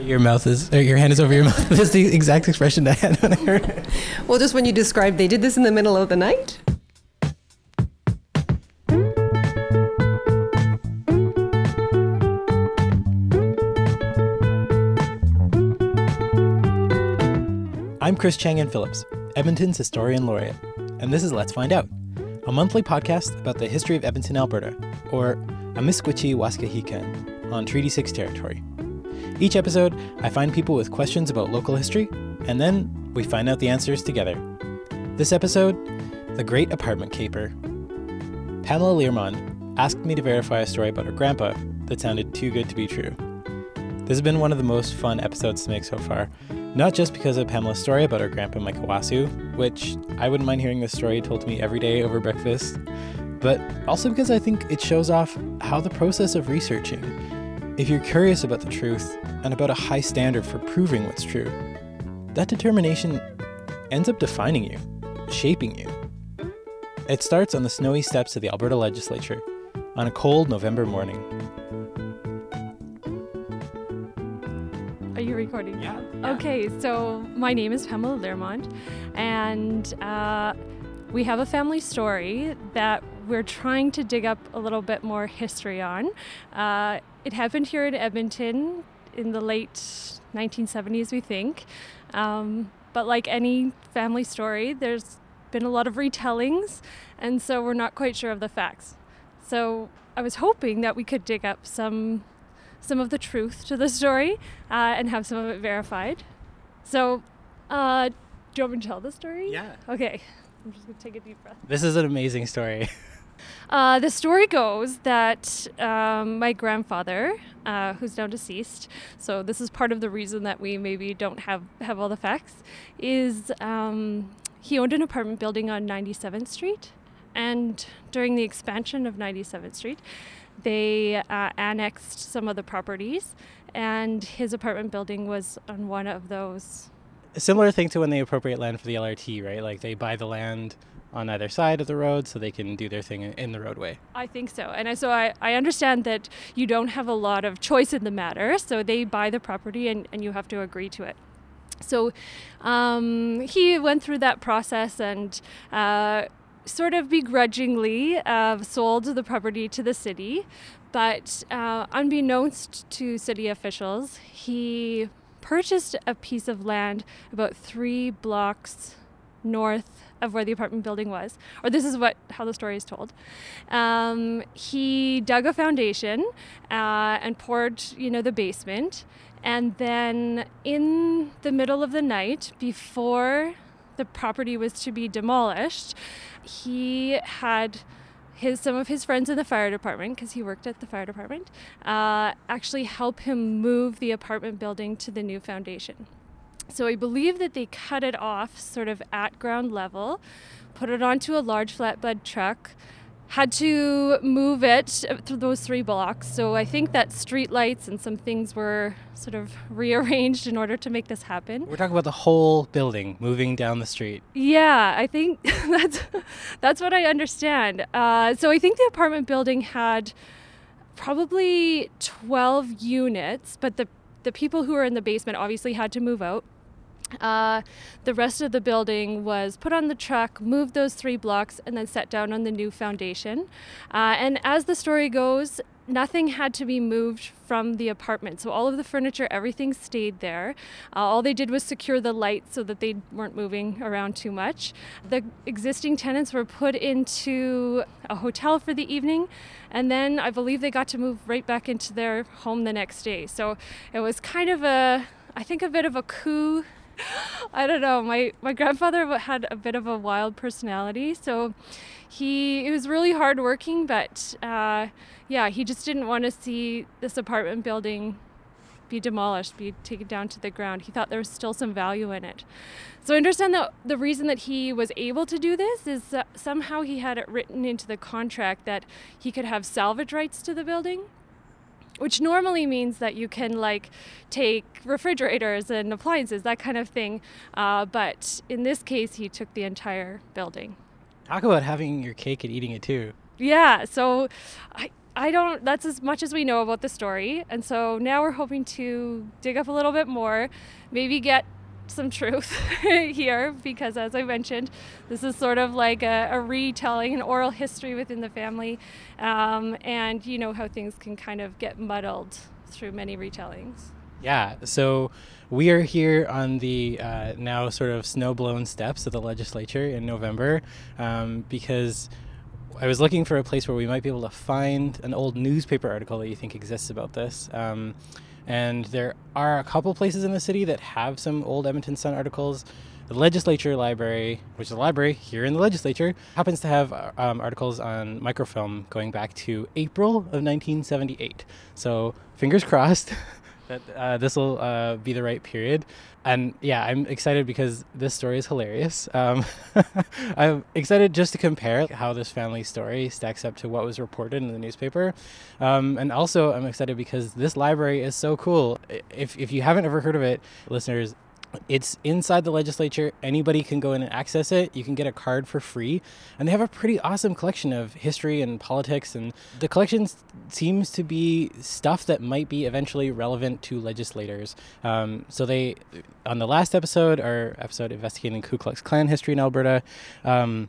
Your mouth is, uh, your hand is over your mouth. That's the exact expression I had when I heard it. Well, just when you described they did this in the middle of the night. I'm Chris Chang-Yen Phillips, Edmonton's historian laureate, and this is Let's Find Out, a monthly podcast about the history of Edmonton, Alberta, or Amiskwaciy Waskahikan, on Treaty 6 territory. Each episode, I find people with questions about local history, and then we find out the answers together. This episode, The Great Apartment Caper. Pamela Learmond asked me to verify a story about her grandpa that sounded too good to be true. This has been one of the most fun episodes to make so far, not just because of Pamela's story about her grandpa Mike which I wouldn't mind hearing this story told to me every day over breakfast, but also because I think it shows off how the process of researching, if you're curious about the truth and about a high standard for proving what's true, that determination ends up defining you, shaping you. It starts on the snowy steps of the Alberta legislature on a cold November morning. Are you recording? Yeah. Okay, so my name is Pamela Learmond, and uh, we have a family story that we're trying to dig up a little bit more history on. Uh, it happened here in Edmonton in the late 1970s, we think. Um, but like any family story, there's been a lot of retellings, and so we're not quite sure of the facts. So I was hoping that we could dig up some some of the truth to the story uh, and have some of it verified. So, uh, do you want me to tell the story? Yeah. Okay. I'm just gonna take a deep breath. This is an amazing story. Uh, the story goes that um, my grandfather, uh, who's now deceased, so this is part of the reason that we maybe don't have, have all the facts, is um, he owned an apartment building on 97th Street. And during the expansion of 97th Street, they uh, annexed some of the properties, and his apartment building was on one of those. A similar thing to when they appropriate land for the LRT, right? Like they buy the land on either side of the road so they can do their thing in the roadway. I think so. And so I, I understand that you don't have a lot of choice in the matter. So they buy the property and, and you have to agree to it. So um, he went through that process and uh, sort of begrudgingly uh, sold the property to the city. But uh, unbeknownst to city officials, he purchased a piece of land about three blocks north of where the apartment building was, or this is what how the story is told. Um, he dug a foundation uh, and poured, you know, the basement, and then in the middle of the night, before the property was to be demolished, he had his some of his friends in the fire department because he worked at the fire department uh, actually help him move the apartment building to the new foundation. So I believe that they cut it off sort of at ground level, put it onto a large flatbed truck, had to move it through those three blocks. So I think that street lights and some things were sort of rearranged in order to make this happen. We're talking about the whole building moving down the street. Yeah, I think that's that's what I understand. Uh, so I think the apartment building had probably 12 units, but the the people who were in the basement obviously had to move out. Uh, the rest of the building was put on the truck, moved those three blocks, and then set down on the new foundation. Uh, and as the story goes, nothing had to be moved from the apartment. So all of the furniture, everything stayed there. Uh, all they did was secure the lights so that they weren't moving around too much. The existing tenants were put into a hotel for the evening, and then I believe they got to move right back into their home the next day. So it was kind of a, I think, a bit of a coup I don't know. My my grandfather had a bit of a wild personality, so he, he was really hardworking, but uh, yeah, he just didn't want to see this apartment building be demolished, be taken down to the ground. He thought there was still some value in it. So I understand that the reason that he was able to do this is somehow he had it written into the contract that he could have salvage rights to the building which normally means that you can like take refrigerators and appliances, that kind of thing. Uh, but in this case, he took the entire building. Talk about having your cake and eating it too. Yeah. So I, I don't, that's as much as we know about the story. And so now we're hoping to dig up a little bit more, maybe get some truth here, because as I mentioned, this is sort of like a, a retelling, an oral history within the family. Um, and you know how things can kind of get muddled through many retellings. Yeah, so we are here on the uh, now sort of snow-blown steps of the legislature in November um, because I was looking for a place where we might be able to find an old newspaper article that you think exists about this. Um, and there are a couple places in the city that have some old Edmonton Sun articles. The legislature library, which is a library here in the legislature, happens to have um, articles on microfilm going back to April of 1978. So fingers crossed that uh, this will uh, be the right period and yeah, I'm excited because this story is hilarious. Um, I'm excited just to compare how this family story stacks up to what was reported in the newspaper. Um, and also, I'm excited because this library is so cool. If, if you haven't ever heard of it, listeners, it's inside the legislature. Anybody can go in and access it. You can get a card for free. And they have a pretty awesome collection of history and politics. And the collection seems to be stuff that might be eventually relevant to legislators. Um, so, they, on the last episode, our episode investigating Ku Klux Klan history in Alberta, um,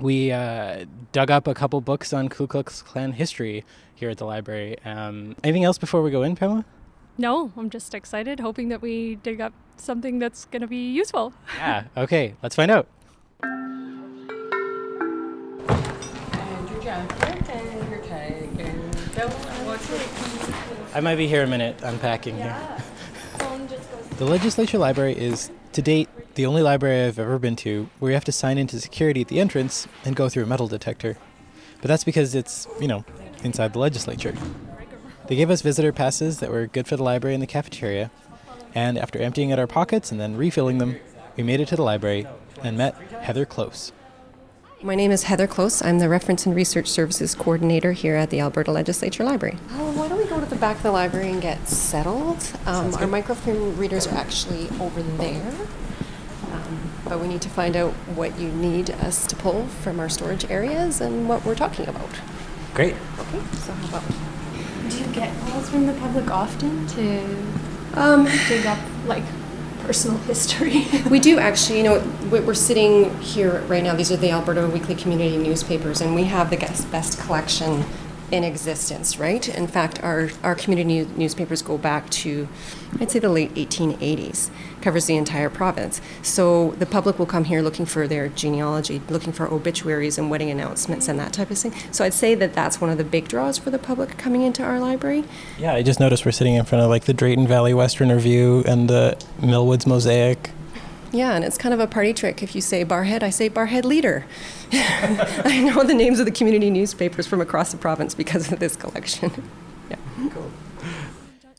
we uh, dug up a couple books on Ku Klux Klan history here at the library. Um, anything else before we go in, Pamela? No, I'm just excited, hoping that we dig up something that's going to be useful. Yeah, okay, let's find out. And your jacket and your tag and what's I might be here a minute unpacking here. The Legislature Library is, to date, the only library I've ever been to where you have to sign into security at the entrance and go through a metal detector. But that's because it's, you know, inside the legislature. They gave us visitor passes that were good for the library and the cafeteria, and after emptying out our pockets and then refilling them, we made it to the library and met Heather Close. My name is Heather Close. I'm the Reference and Research Services Coordinator here at the Alberta Legislature Library. Oh, why don't we go to the back of the library and get settled? Um, our microfilm readers are actually over there. Um, but we need to find out what you need us to pull from our storage areas and what we're talking about. Great. Okay, so how about Do you get calls from the public often to um, dig up like personal history? We do actually. You know, we- we're sitting here right now. These are the Alberta Weekly Community newspapers, and we have the best collection in existence, right? In fact, our, our community newspapers go back to, I'd say, the late 1880s, covers the entire province. So the public will come here looking for their genealogy, looking for obituaries and wedding announcements and that type of thing. So I'd say that that's one of the big draws for the public coming into our library. Yeah, I just noticed we're sitting in front of like the Drayton Valley Western Review and the Millwoods Mosaic. Yeah, and it's kind of a party trick. If you say Barrhead, I say Barrhead Leader. I know the names of the community newspapers from across the province because of this collection. yeah. Cool.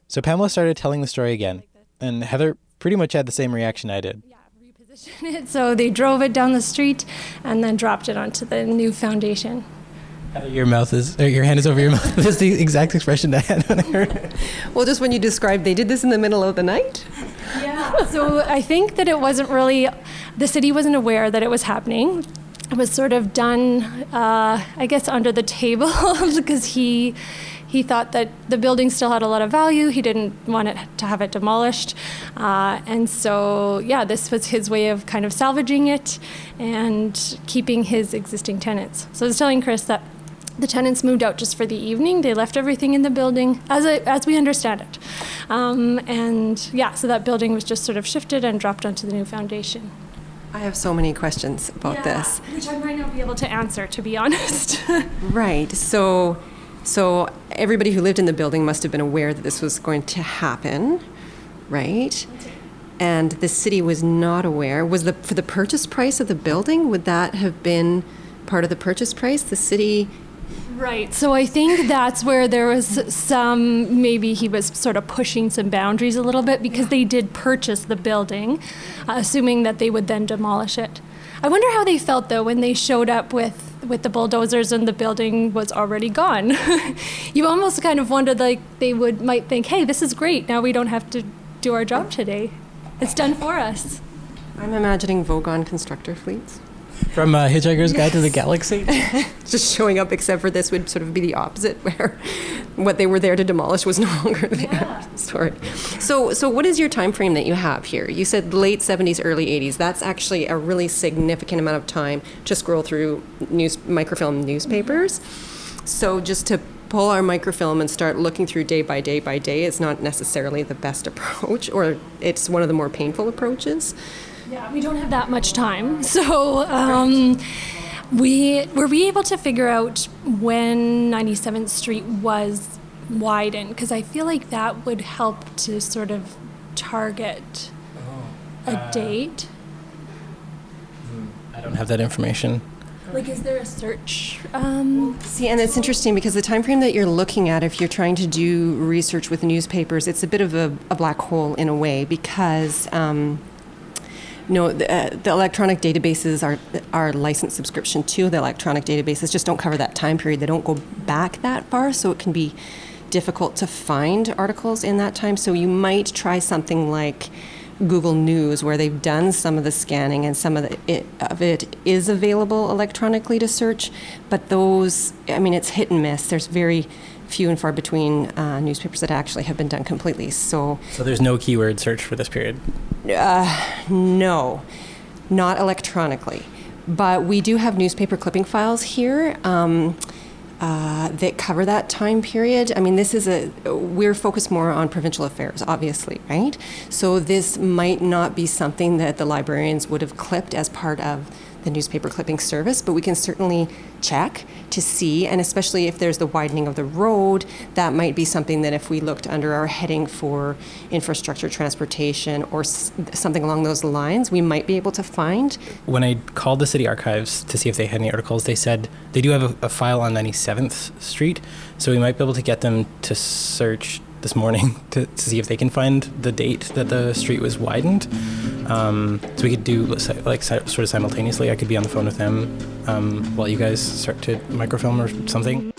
So Pamela started telling the story again, and Heather pretty much had the same reaction I did. Yeah, reposition it. So they drove it down the street and then dropped it onto the new foundation. Heather, your mouth is, or your hand is over your mouth. That's the exact expression I had when I heard it. Well, just when you described they did this in the middle of the night. Yeah. so I think that it wasn't really, the city wasn't aware that it was happening. It was sort of done, uh, I guess, under the table because he he thought that the building still had a lot of value. He didn't want it to have it demolished, uh, and so yeah, this was his way of kind of salvaging it and keeping his existing tenants. So I was telling Chris that the tenants moved out just for the evening. They left everything in the building as, as we understand it. Um, and yeah, so that building was just sort of shifted and dropped onto the new foundation. I have so many questions about this. Which I might not be able to answer, to be honest. Right. So, so everybody who lived in the building must have been aware that this was going to happen, right? And the city was not aware. Was the for the purchase price of the building? Would that have been part of the purchase price? The city Right. So I think that's where there was some, maybe he was sort of pushing some boundaries a little bit because they did purchase the building, uh, assuming that they would then demolish it. I wonder how they felt though when they showed up with, with the bulldozers and the building was already gone. you almost kind of wondered like they would might think, hey, this is great. Now we don't have to do our job today. It's done for us. I'm imagining Vogon constructor fleets. From uh, Hitchhiker's Guide to the Galaxy? just showing up, except for this would sort of be the opposite, where what they were there to demolish was no longer there. Sorry. So, so what is your time frame that you have here? You said late 70s, early 80s. That's actually a really significant amount of time to scroll through news microfilm newspapers. So, just to pull our microfilm and start looking through day by day by day is not necessarily the best approach, or it's one of the more painful approaches. Yeah, we don't have that much time. So, um, we were we able to figure out when 97th Street was widened because I feel like that would help to sort of target a date. I don't have that information. Like, is there a search? Um, See, and it's interesting because the time frame that you're looking at, if you're trying to do research with newspapers, it's a bit of a, a black hole in a way because. Um, no, the, uh, the electronic databases are are licensed subscription to the electronic databases just don't cover that time period. They don't go back that far, so it can be difficult to find articles in that time. So you might try something like Google News, where they've done some of the scanning and some of the, it, of it is available electronically to search. But those, I mean, it's hit and miss. There's very few and far between uh, newspapers that actually have been done completely. So So there's no keyword search for this period. Uh, no, not electronically. But we do have newspaper clipping files here um, uh, that cover that time period. I mean, this is a, we're focused more on provincial affairs, obviously, right? So this might not be something that the librarians would have clipped as part of the newspaper clipping service, but we can certainly check to see, and especially if there's the widening of the road, that might be something that if we looked under our heading for infrastructure, transportation, or s- something along those lines, we might be able to find. When I called the city archives to see if they had any articles, they said they do have a, a file on 97th Street, so we might be able to get them to search this morning to, to see if they can find the date that the street was widened. Um, so we could do like sort of simultaneously. I could be on the phone with them um, while you guys start to microfilm or something.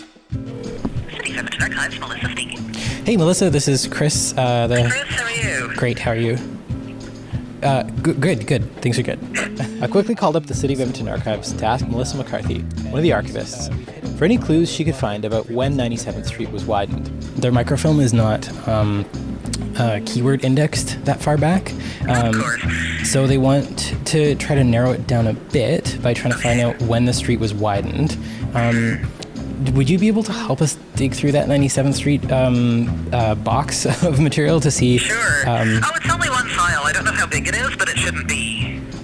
Archives, Melissa speaking. Hey, Melissa, this is Chris. Uh, the Chris, how are you? Great. How are you? Uh, g- good, good. Things are good. I quickly called up the City of Edmonton archives to ask Melissa McCarthy, one of the archivists, for any clues she could find about when 97th Street was widened. Their microfilm is not um, uh, keyword indexed that far back. Um, so they want to try to narrow it down a bit by trying to find out when the street was widened. Um, would you be able to help us dig through that 97th Street um, uh, box of material to see? Sure. Um, oh, it's only one file. I don't know how big it is, but it shouldn't be.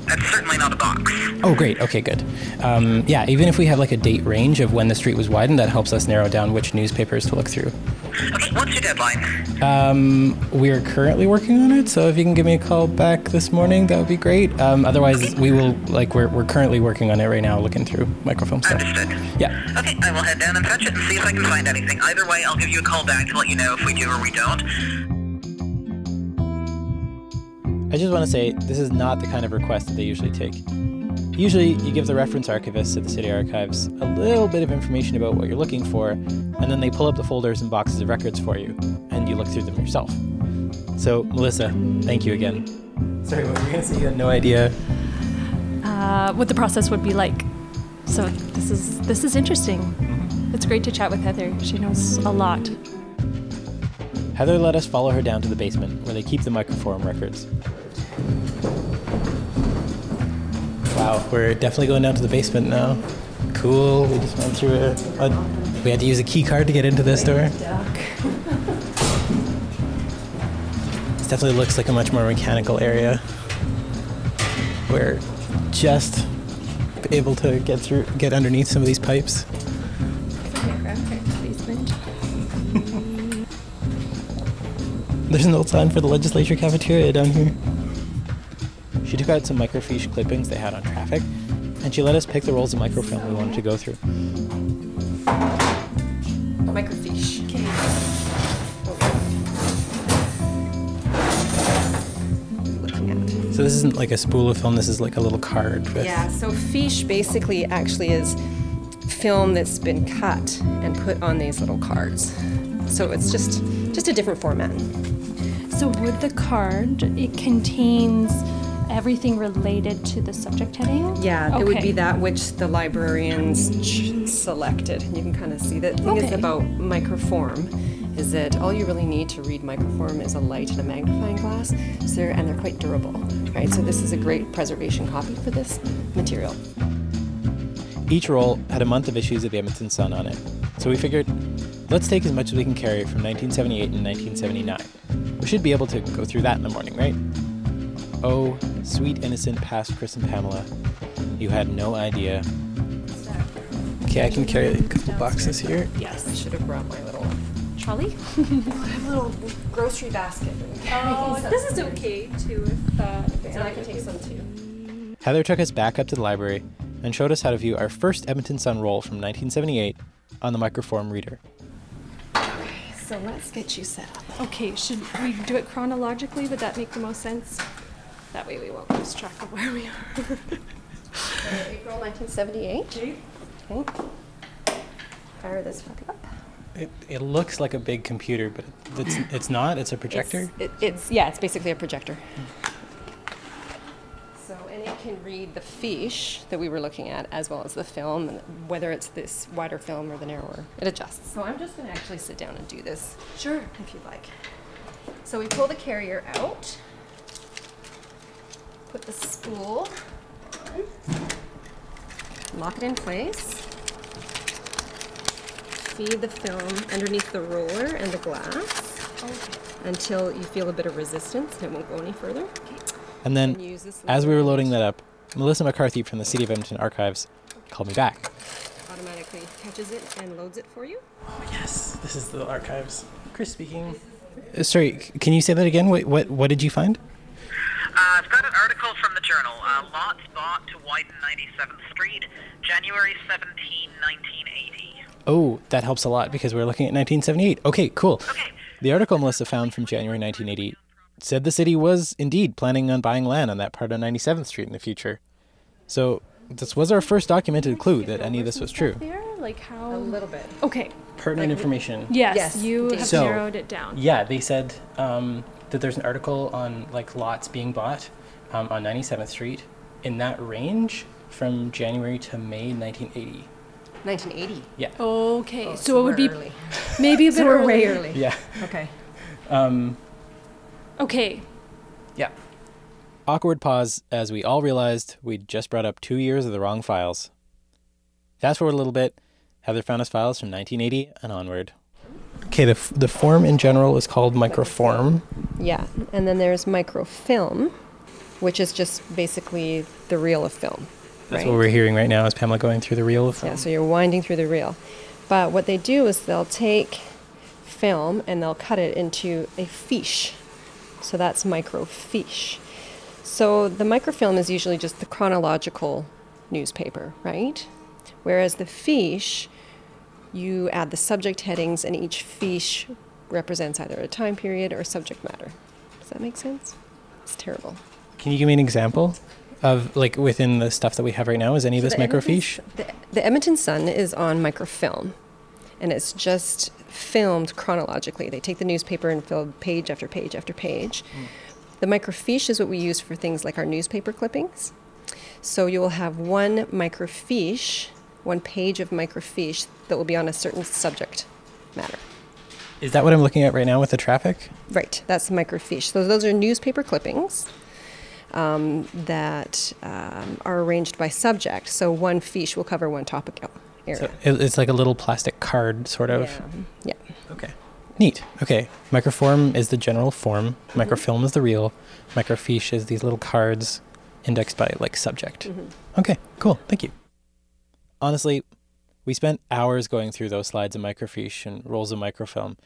It's certainly not a box. Oh, great. Okay, good. Um, yeah, even if we have like a date range of when the street was widened, that helps us narrow down which newspapers to look through. Okay, what's your deadline? Um, we're currently working on it, so if you can give me a call back this morning, that would be great. Um, otherwise, we will like we're we're currently working on it right now, looking through microfilm stuff. Understood. Yeah. Okay, I will head down and touch it and see if I can find anything. Either way, I'll give you a call back to let you know if we do or we don't. I just want to say this is not the kind of request that they usually take. Usually, you give the reference archivist at the city archives a little bit of information about what you're looking for, and then they pull up the folders and boxes of records for you, and you look through them yourself. So, Melissa, thank you again. Sorry, what were you going to say? You had no idea. uh, what the process would be like. So this is this is interesting. It's great to chat with Heather. She knows a lot. Heather let us follow her down to the basement where they keep the microform records. Wow, we're definitely going down to the basement now. Cool. We just went through a, a we had to use a key card to get into this door. This definitely looks like a much more mechanical area. We're just able to get through get underneath some of these pipes. There's an old sign for the legislature cafeteria down here. She took out some microfiche clippings they had on traffic, and she let us pick the rolls of microfilm we wanted to go through. Microfiche. Looking at. So this isn't like a spool of film, this is like a little card with Yeah, so fiche basically actually is film that's been cut and put on these little cards. So it's just just a different format. So would the card it contains everything related to the subject heading? Yeah, it would be that which the librarians ch- selected. You can kind of see that. The thing is about microform is that all you really need to read microform is a light and a magnifying glass. So they're, and they're quite durable, right? So this is a great preservation copy for this material. Each roll had a month of issues of the Edmonton Sun on it, so we figured let's take as much as we can carry from 1978 and 1979. We should be able to go through that in the morning, right? Oh, sweet innocent past Chris and Pamela, you had no idea. Okay, I can carry a couple boxes here. Yes, I should have brought my little Trolley? I have a little grocery basket. Oh, this is okay too. If, uh, And I can take some too. Heather took us back up to the library and showed us how to view our first Edmonton Sun roll from 1978 on the microform reader. So let's get you set up. okay, should we do it chronologically? Would that make the most sense? That way we won't lose track of where we are. April 1978. Okay. Fire this puppy up. It, it looks like a big computer, but it's, it's not. It's a projector. It's, it, it's yeah, it's basically a projector. Hmm. So and it can read the fiche that we were looking at as well as the film, whether it's this wider film or the narrower. It adjusts. So I'm just going to actually sit down and do this. Sure, if you'd like. So we pull the carrier out. Put the spool on. Lock it in place. Feed the film underneath the roller and the glass until you feel a bit of resistance and it won't go any further. And then, And as we were loading that up, Melissa McCarthy from the City of Edmonton Archives called me back. automatically catches it and loads it for you. Oh yes, this is the archives. Chris speaking. Uh, sorry, can you say that again? What what what did you find? Uh, I've got an article from the journal. Uh, lots bought to widen 97th Street, January 17, 1980. Oh, that helps a lot because we're looking at 1978. Okay, cool. Okay. The article Melissa found from January 1980 said the city was indeed planning on buying land on that part of 97th Street in the future. So this was our first documented clue that any of this was true. There, like how? A little bit. Okay. Pertinent information. Yes, Yes, you have So- narrowed it down. Yeah, they said um, that there's an article on like lots being bought um, on 97th Street in that range from January to May 1980. 1980. Yeah. Okay, Oh, so it would be early. maybe a bit So we're early. early. Yeah. Okay. Um, Okay, yeah. Awkward pause as we all realized we'd just brought up two years of the wrong files. Fast forward a little bit. Heather found us files from 1980 and onward. Okay, the, f- the form in general is called microform. Yeah, and then there's microfilm, which is just basically the reel of film. That's right? what we're hearing right now is Pamela going through the reel of film. Yeah, so you're winding through the reel. But what they do is they'll take film and they'll cut it into a fiche. So that's microfiche. So the microfilm is usually just the chronological newspaper, right? Whereas the fiche, you add the subject headings, and each fiche represents either a time period or subject matter. Does that make sense? It's terrible. Can you give me an example of like within the stuff that we have right now? Is any of this So the Edmonton microfiche? The, the Edmonton Sun is on microfilm, and it's just filmed chronologically. They take the newspaper and fill page after page after page. The microfiche is what we use for things like our newspaper clippings. So you will have one microfiche, one page of microfiche that will be on a certain subject matter. Is that what I'm looking at right now with the traffic? Right, that's the microfiche. So those are newspaper clippings um, that um, are arranged by subject. So one fiche will cover one topic area. So it's like a little plastic card, sort of. Yeah. yeah. Okay. Neat. Okay. Microform is the general form. Mm-hmm. Microfilm is the real. Microfiche is these little cards indexed by like subject. Mm-hmm. Okay. Cool. Thank you. Honestly, we spent hours going through those slides of microfiche and rolls of microfilm.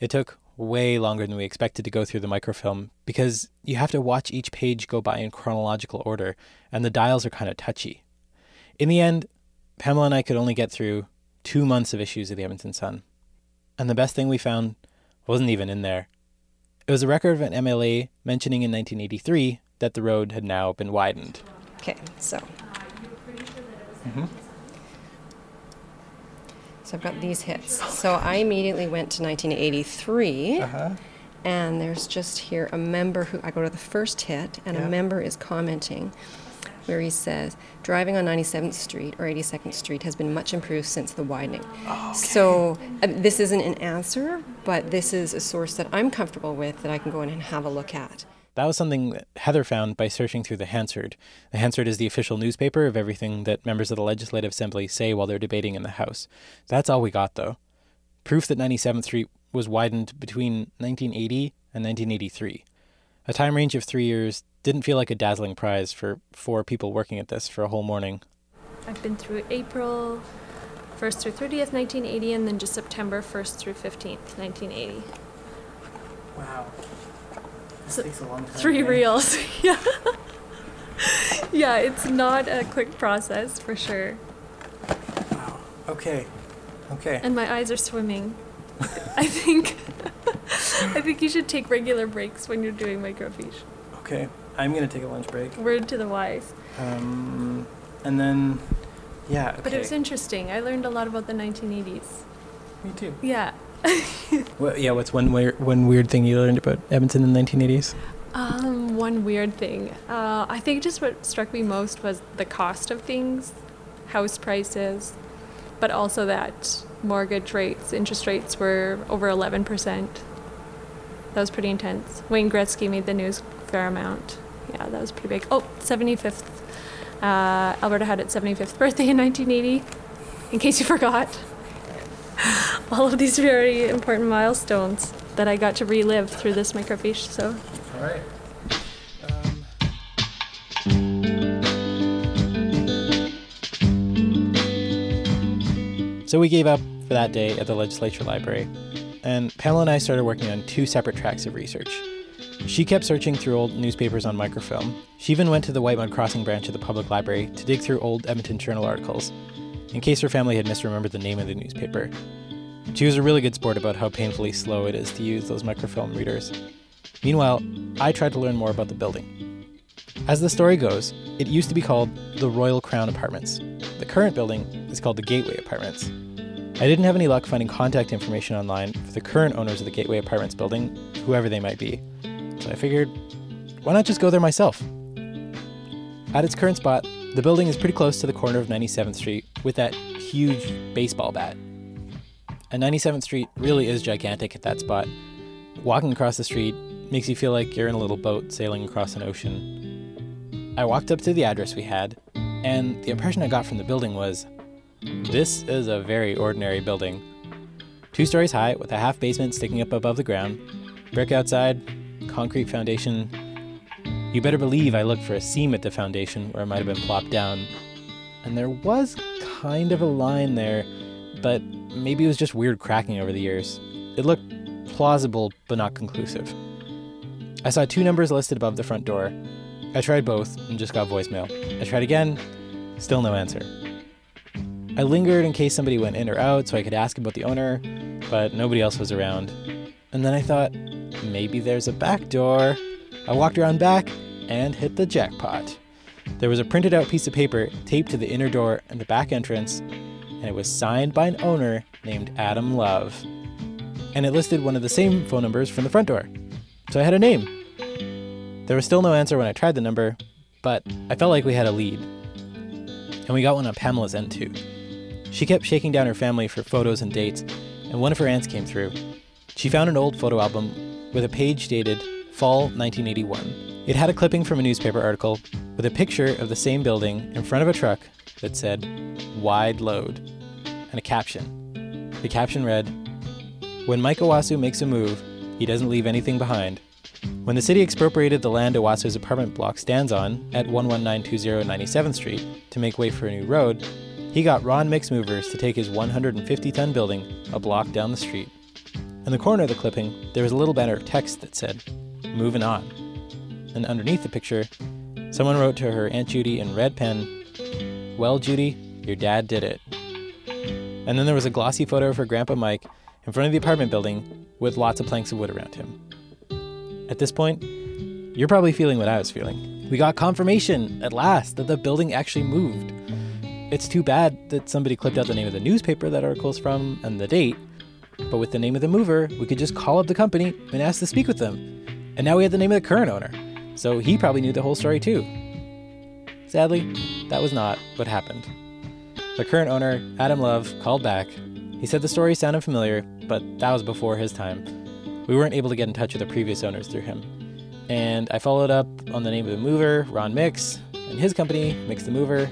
It took way longer than we expected to go through the microfilm because you have to watch each page go by in chronological order, and the dials are kind of touchy. In the end, Pamela and I could only get through two months of issues of the Edmonton Sun. And the best thing we found wasn't even in there. It was a record of an MLA mentioning in 1983 that the road had now been widened. Okay, so. Mm-hmm. So I've got these hits. So I immediately went to 1983, uh-huh. And there's just here a member who I go to the first hit, and Yeah. a member is commenting where he says, driving on 97th Street or 82nd Street has been much improved since the widening. So uh, this isn't an answer, but this is a source that I'm comfortable with that I can go in and have a look at. That was something that Heather found by searching through the Hansard. The Hansard is the official newspaper of everything that members of the Legislative Assembly say while they're debating in the House. That's all we got, though. Proof that 97th Street was widened between 1980 and 1983. A time range of three years didn't feel like a dazzling prize for four people working at this for a whole morning. I've been through April 1st through 30th, 1980, and then just September 1st through 15th, 1980. Wow. This So- takes a long time. Three reels. yeah. yeah, it's not a quick process for sure. Wow. Okay. Okay. And my eyes are swimming. I think I think you should take regular breaks when you're doing microfiche. Okay. I'm going to take a lunch break. Word to the wise. Um, and then, yeah. But it was interesting. I learned a lot about the 1980s. Me too. Yeah. Well, yeah, what's one weird, one weird thing you learned about Edmonton in the 1980s? Um, one weird thing. Uh, I think just what struck me most was the cost of things, house prices, but also that mortgage rates, interest rates were over 11%. That was pretty intense. Wayne Gretzky made the news fair amount. Yeah, that was pretty big. Oh, 75th. Uh, Alberta had its 75th birthday in 1980, in case you forgot. All of these very important milestones that I got to relive through this microfiche. So All right. So we gave up for that day at the legislature library, and Pamela and I started working on two separate tracks of research. She kept searching through old newspapers on microfilm. She even went to the Whitemud Crossing branch of the public library to dig through old Edmonton Journal articles, in case her family had misremembered the name of the newspaper. She was a really good sport about how painfully slow it is to use those microfilm readers. Meanwhile, I tried to learn more about the building. As the story goes, it used to be called the Royal Crown Apartments. The current building is called the Gateway Apartments. I didn't have any luck finding contact information online for the current owners of the Gateway Apartments building, whoever they might be. So I figured, why not just go there myself? At its current spot, the building is pretty close to the corner of 97th Street with that huge baseball bat. And 97th Street really is gigantic at that spot. Walking across the street makes you feel like you're in a little boat sailing across an ocean. I walked up to the address we had, and the impression I got from the building was this is a very ordinary building. Two stories high with a half basement sticking up above the ground, brick outside, concrete foundation. You better believe I looked for a seam at the foundation where it might have been plopped down. And there was kind of a line there, but maybe it was just weird cracking over the years. It looked plausible, but not conclusive. I saw two numbers listed above the front door. I tried both and just got voicemail. I tried again, still no answer. I lingered in case somebody went in or out so I could ask about the owner, but nobody else was around. And then I thought, maybe there's a back door. I walked around back and hit the jackpot. There was a printed out piece of paper taped to the inner door and the back entrance, and it was signed by an owner named Adam Love. And it listed one of the same phone numbers from the front door. So I had a name. There was still no answer when I tried the number, but I felt like we had a lead. And we got one on Pamela's end too. She kept shaking down her family for photos and dates, and one of her aunts came through. She found an old photo album with a page dated fall 1981. It had a clipping from a newspaper article with a picture of the same building in front of a truck that said wide load and a caption. The caption read When Mike Owasu makes a move, he doesn't leave anything behind. When the city expropriated the land Owasu's apartment block stands on at 11920 97th Street to make way for a new road, he got Ron Mix Movers to take his 150 ton building a block down the street. In the corner of the clipping, there was a little banner of text that said, Moving on. And underneath the picture, someone wrote to her Aunt Judy in red pen, Well, Judy, your dad did it. And then there was a glossy photo of her grandpa Mike in front of the apartment building with lots of planks of wood around him. At this point, you're probably feeling what I was feeling. We got confirmation, at last, that the building actually moved. It's too bad that somebody clipped out the name of the newspaper that article's from and the date, but with the name of the mover, we could just call up the company and ask to speak with them. And now we had the name of the current owner, so he probably knew the whole story too. Sadly, that was not what happened. The current owner, Adam Love, called back. He said the story sounded familiar, but that was before his time. We weren't able to get in touch with the previous owners through him. And I followed up on the name of the mover, Ron Mix, and his company, Mix the Mover.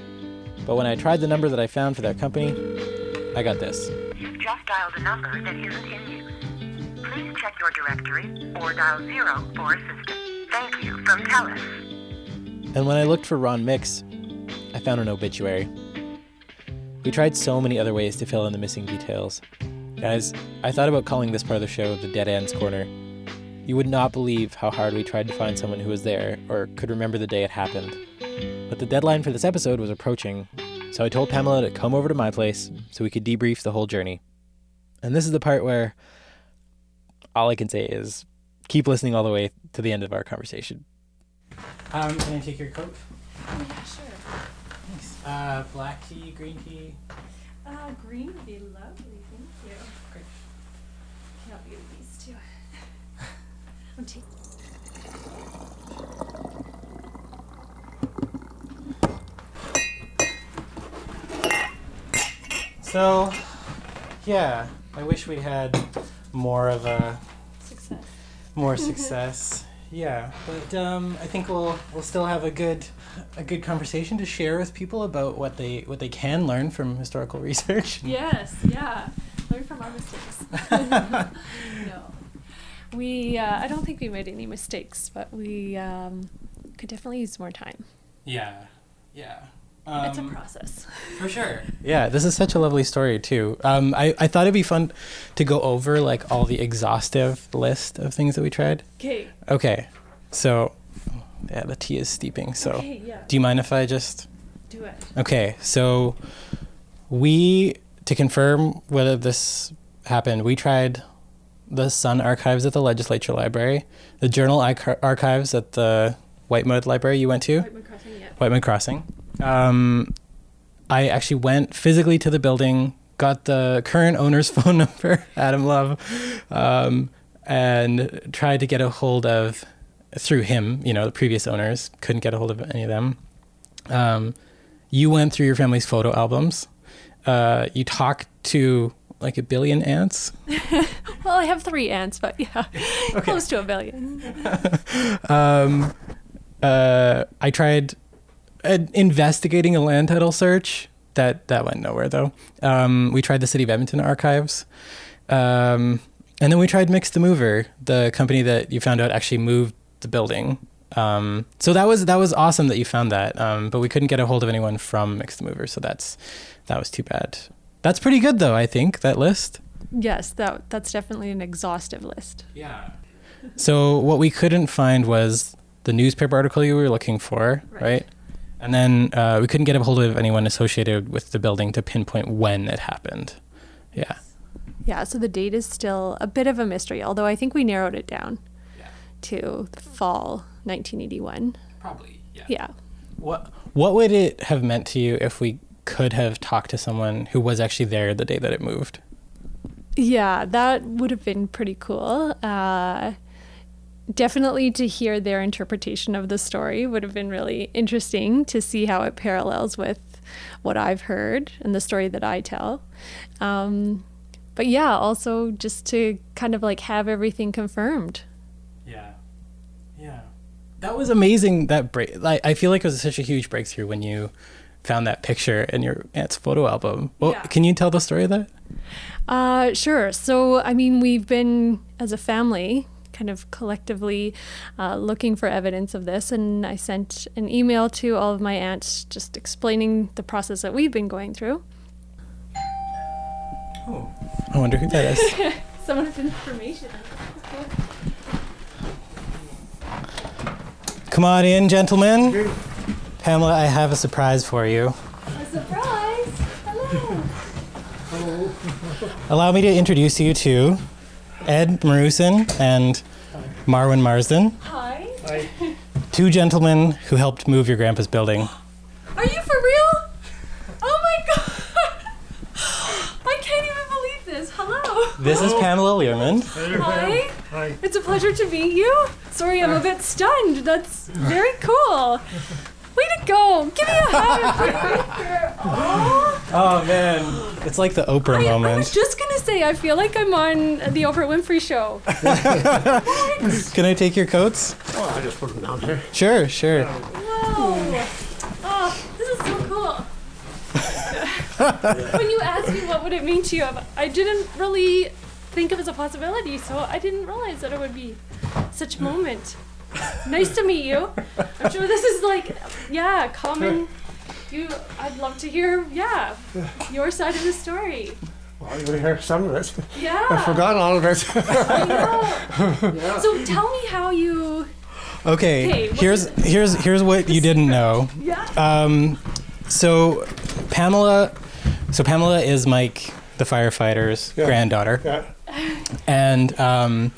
But when I tried the number that I found for that company, I got this. You've just dialed a number that isn't in use. Please check your directory or dial zero for assistance. Thank you from TELUS. And when I looked for Ron Mix, I found an obituary. We tried so many other ways to fill in the missing details. Guys, I thought about calling this part of the show the Dead Ends Corner. You would not believe how hard we tried to find someone who was there or could remember the day it happened. But the deadline for this episode was approaching, so I told Pamela to come over to my place so we could debrief the whole journey. And this is the part where all I can say is keep listening all the way to the end of our conversation. Um, can I take your coat? Oh, yeah, sure. Nice. Uh, black tea, green tea. Uh, green would be lovely, thank you. Great. Can help you with these two. I'm taking. So, yeah, I wish we had more of a Success. more success. yeah, but um, I think we'll we'll still have a good a good conversation to share with people about what they what they can learn from historical research. Yes, yeah. Learn from our mistakes. no. We, uh, I don't think we made any mistakes, but we um, could definitely use more time. Yeah, yeah. It's a Um, process. For sure. Yeah, this is such a lovely story too. Um, I, I thought it'd be fun to go over like all the exhaustive list of things that we tried. Okay. Okay, so yeah, the tea is steeping. So, Okay, yeah. do you mind if I just? Do it. Okay, so we to confirm whether this happened, we tried the Sun archives at the Legislature Library, the Journal archives at the Whitemud Library you went to. Whitemud Crossing, yeah. Whitemud Crossing. Um, I actually went physically to the building, got the current owner's phone number, Adam Love, um, and tried to get a hold of through him. You know, the previous owners couldn't get a hold of any of them. Um, you went through your family's photo albums. Uh, you talked to like a billion aunts. Well, I have three aunts, but yeah, close to a billion. um, uh, I tried investigating a land title search. That that went nowhere though. Um, we tried the City of Edmonton archives, um, and then we tried Mix the Mover, the company that you found out actually moved the building. Um, so that was that was awesome that you found that. Um, but we couldn't get a hold of anyone from Mix the Mover, so that's that was too bad. That's pretty good though. I think that list. Yes, that that's definitely an exhaustive list. Yeah. So what we couldn't find was the newspaper article you were looking for, right? Right. And then uh, we couldn't get a hold of anyone associated with the building to pinpoint when it happened. Yeah. Yeah, so the date is still a bit of a mystery, although I think we narrowed it down Yeah. to the fall 1981. Probably. Yeah. What What would it have meant to you if we could have talked to someone who was actually there the day that it moved? Yeah, that would have been pretty cool. Uh, definitely to hear their interpretation of the story would have been really interesting to see how it parallels with what I've heard and the story that I tell. Um, but yeah, also just to kind of like have everything confirmed. Yeah. Yeah. That was amazing. That break. Like, I feel like it was such a huge breakthrough when you found that picture in your aunt's photo album. Well, Yeah. can you tell the story of that? Uh, sure. So, I mean, we've been, as a family, kind of collectively uh, looking for evidence of this. And I sent an email to all of my aunts just explaining the process that we've been going through. Oh. I wonder who that is. Someone with information. Come on in, gentlemen. Pamela, I have a surprise for you. A surprise! Hello! Allow me to introduce you to Ed Marusin and Marwin Marsden, Hi. Hi. two gentlemen who helped move your grandpa's building. Are you for real? Oh my god! I can't even believe this. Hello! This is Pamela Learmond. Hi. Hi. It's a pleasure to meet you. Sorry, I'm a bit stunned. That's very cool. Way to go. Give me a hug. oh, Oh man, it's like the Oprah I, I was just going to say, I feel like I'm on the Oprah Winfrey show. Can I take your coats? Oh, I just put them down here. Sure, sure. Whoa. Oh, this is so cool. when you asked me what would it mean to you, I didn't really think it was a possibility, so I didn't realize that it would be such a moment. Nice to meet you. I'm sure this is like, yeah, common. You, I'd love to hear, yeah, your side of the story. Well, you want to hear some of it. Yeah. I forgot all of it. I know. So tell me how you. Okay, Okay, here's here's here's what you didn't know. Yeah. Um, so Pamela, so Pamela is Mike, the firefighter's Yeah. granddaughter, yeah. and um,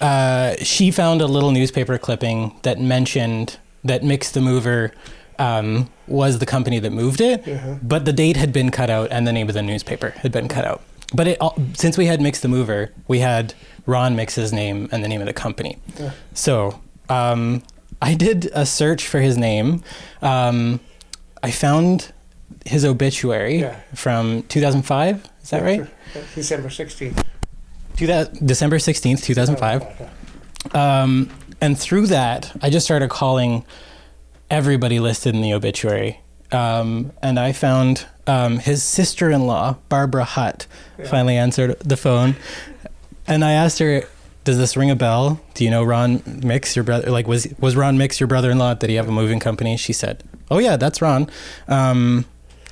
uh, she found a little newspaper clipping that mentioned that Mix the Mover um, was the company that moved it, Uh-huh. but the date had been cut out and the name of the newspaper had been cut out. But it, all- since we had Mix the Mover, we had Ron Mix's name and the name of the company. Yeah. So um, I did a search for his name. Um, I found his obituary Yeah. from 2005. Is that right? December 16th. Two thou- December 16th, 2005. Um, and through that, I just started calling everybody listed in the obituary. Um, and I found um, his sister in law, Barbara Hutt, finally answered the phone. And I asked her, Does this ring a bell? Do you know Ron Mix, your brother? Like, was, was Ron Mix your brother in law? Did he have a moving company? She said, Oh, yeah, that's Ron. Um,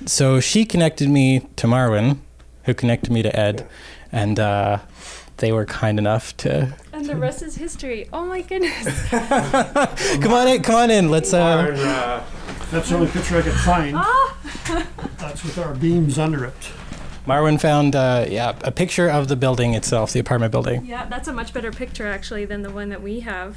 so she connected me to Marwin, who connected me to Ed. And uh, they were kind enough to And the rest is history. Oh my goodness. come on in. Come on in. Let's. Uh, And, uh, That's the only picture I could find. Ah. That's with our beams under it. Marwin found, uh, yeah, a picture of the building itself, the apartment building. Yeah, that's a much better picture actually than the one that we have.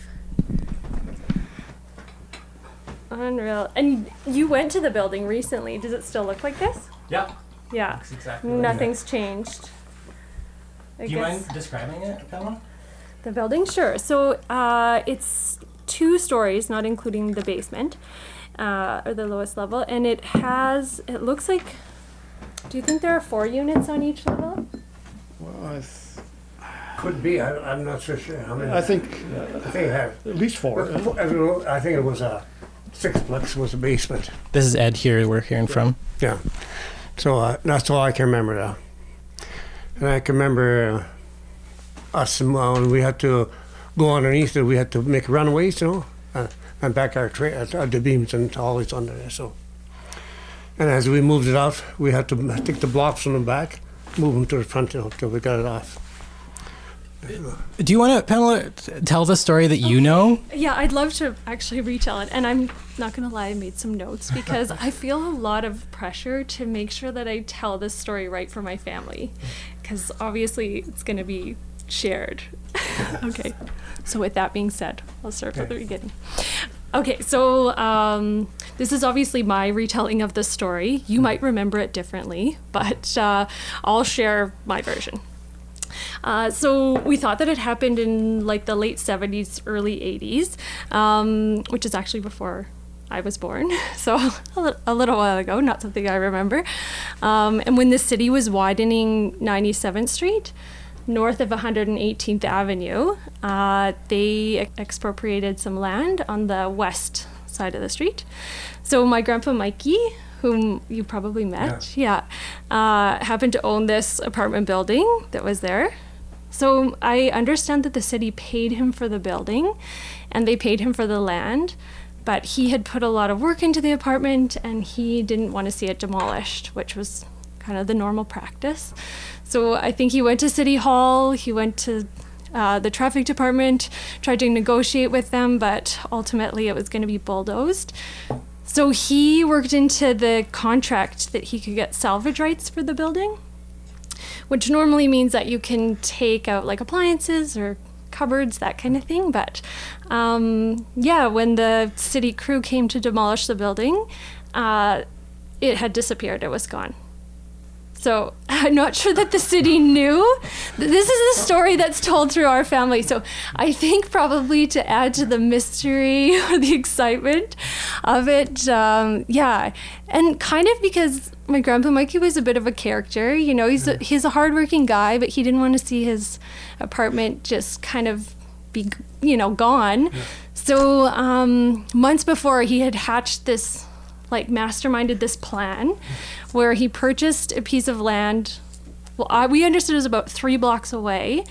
Unreal. And you went to the building recently. Does it still look like this? Yeah, Yeah. exactly. Nothing's changed. I Do you mind describing it, Pamela? the building, sure. So uh, it's two stories, not including the basement, uh, or the lowest level, and it has. It looks like. Do you think there are four units on each level? Well, I, th- could be. I, I'm not so sure. I mean, I think I think it had. at least four. I think it was a sixplex was the basement. This is Ed here. We're hearing from. Yeah. So uh, that's all I can remember now. And I can remember uh, us and uh, when we had to go underneath it, we had to make runaways, you know, uh, and back our tra- uh, the beams and always under there. So, and as we moved it out, we had to take the blocks from the back, move them to the front, you know, till we got it off. Do you want to, Pamela, tell the story that you know? Yeah, I'd love to actually retell it. And I'm not going to lie, I made some notes because I feel a lot of pressure to make sure that I tell this story right for my family. Because obviously it's going to be shared. okay, so with that being said, I'll start from the beginning. Okay, so um, this is obviously my retelling of the story. You might remember it differently, but uh, I'll share my version. Uh, so we thought that it happened in like the late 70s, early 80s, um, which is actually before I was born. So a, little while ago, not something I remember. Um, and when the city was widening 97th Street, north of 118th Avenue, uh, they expropriated some land on the west side of the street. So my grandpa Mikey, whom you probably met, yeah, uh, happened to own this apartment building that was there. So I understand that the city paid him for the building and they paid him for the land, but he had put a lot of work into the apartment and he didn't want to see it demolished, which was kind of the normal practice. So I think he went to City Hall, he went to uh, the traffic department, tried to negotiate with them, but ultimately it was going to be bulldozed. So he worked into the contract that he could get salvage rights for the building, which normally means that you can take out like appliances or cupboards, that kind of thing. But um, yeah, when the city crew came to demolish the building, uh, it had disappeared, it was gone. So I'm not sure that the city knew. This is a story that's told through our family. So I think probably to add to the mystery or the excitement of it, um, yeah, and kind of because my grandpa Mikey was a bit of a character. You know, he's a, he's a hardworking guy, but he didn't want to see his apartment just kind of be you know gone. So um, months before, he had hatched this like masterminded this plan where he purchased a piece of land well I, we understood it was about three blocks away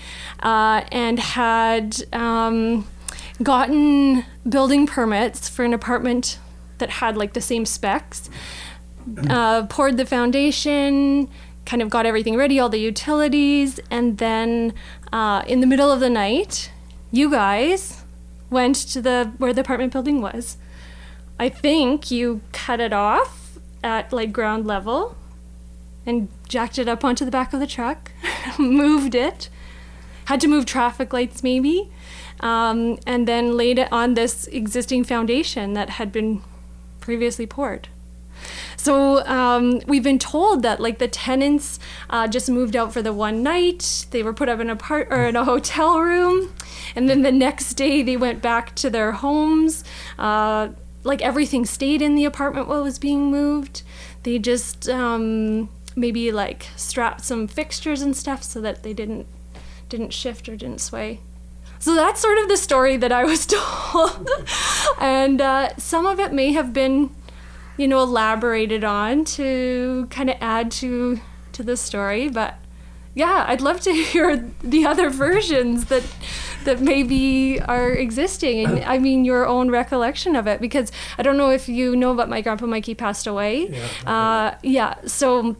uh, and had um, gotten building permits for an apartment that had like the same specs uh, poured the foundation kind of got everything ready all the utilities and then uh, in the middle of the night you guys went to the where the apartment building was. I think you cut it off at like ground level and jacked it up onto the back of the truck, moved it, had to move traffic lights maybe, um, and then laid it on this existing foundation that had been previously poured. So um, we've been told that like the tenants uh, just moved out for the one night. They were put up in a part or in a hotel room, and then the next day they went back to their homes. Uh, like everything stayed in the apartment while it was being moved. They just um, maybe like strapped some fixtures and stuff so that they didn't didn't shift or didn't sway. So that's sort of the story that I was told, and uh, some of it may have been, you know, elaborated on to kind of add to to the story. But yeah, I'd love to hear the other versions that that maybe are existing and I mean your own recollection of it because I don't know if you know but my grandpa Mikey passed away. Yeah. Uh, yeah so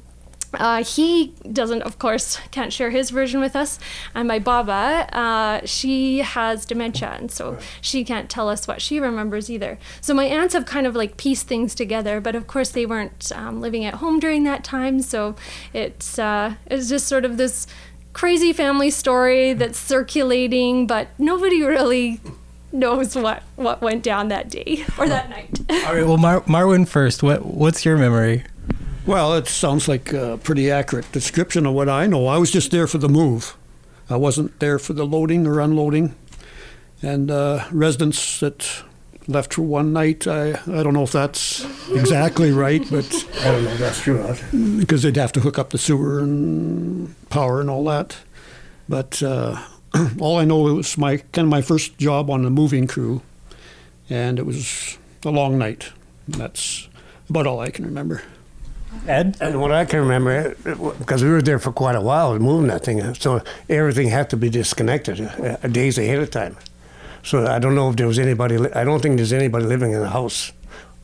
uh, he doesn't, of course, can't share his version with us. And my Baba, uh, she has dementia, and so right. she can't tell us what she remembers either. So my aunts have kind of like pieced things together, but of course they weren't um, living at home during that time, so it's uh, it's just sort of this crazy family story that's circulating, but nobody really knows what what went down that day or that night. All right, well, Mar- Marwin first. What what's your memory? Well, it sounds like a pretty accurate description of what I know. I was just there for the move. I wasn't there for the loading or unloading. And uh, residents that left for one night, I, I don't know if that's exactly right, but I don't know if that's true. because they'd have to hook up the sewer and power and all that. But uh, all I know it was my kind of my first job on the moving crew, and it was a long night. That's about all I can remember. Ed? And what I can remember, because we were there for quite a while moving that thing, so everything had to be disconnected uh, days ahead of time. So I don't know if there was anybody. I don't think there's anybody living in the house,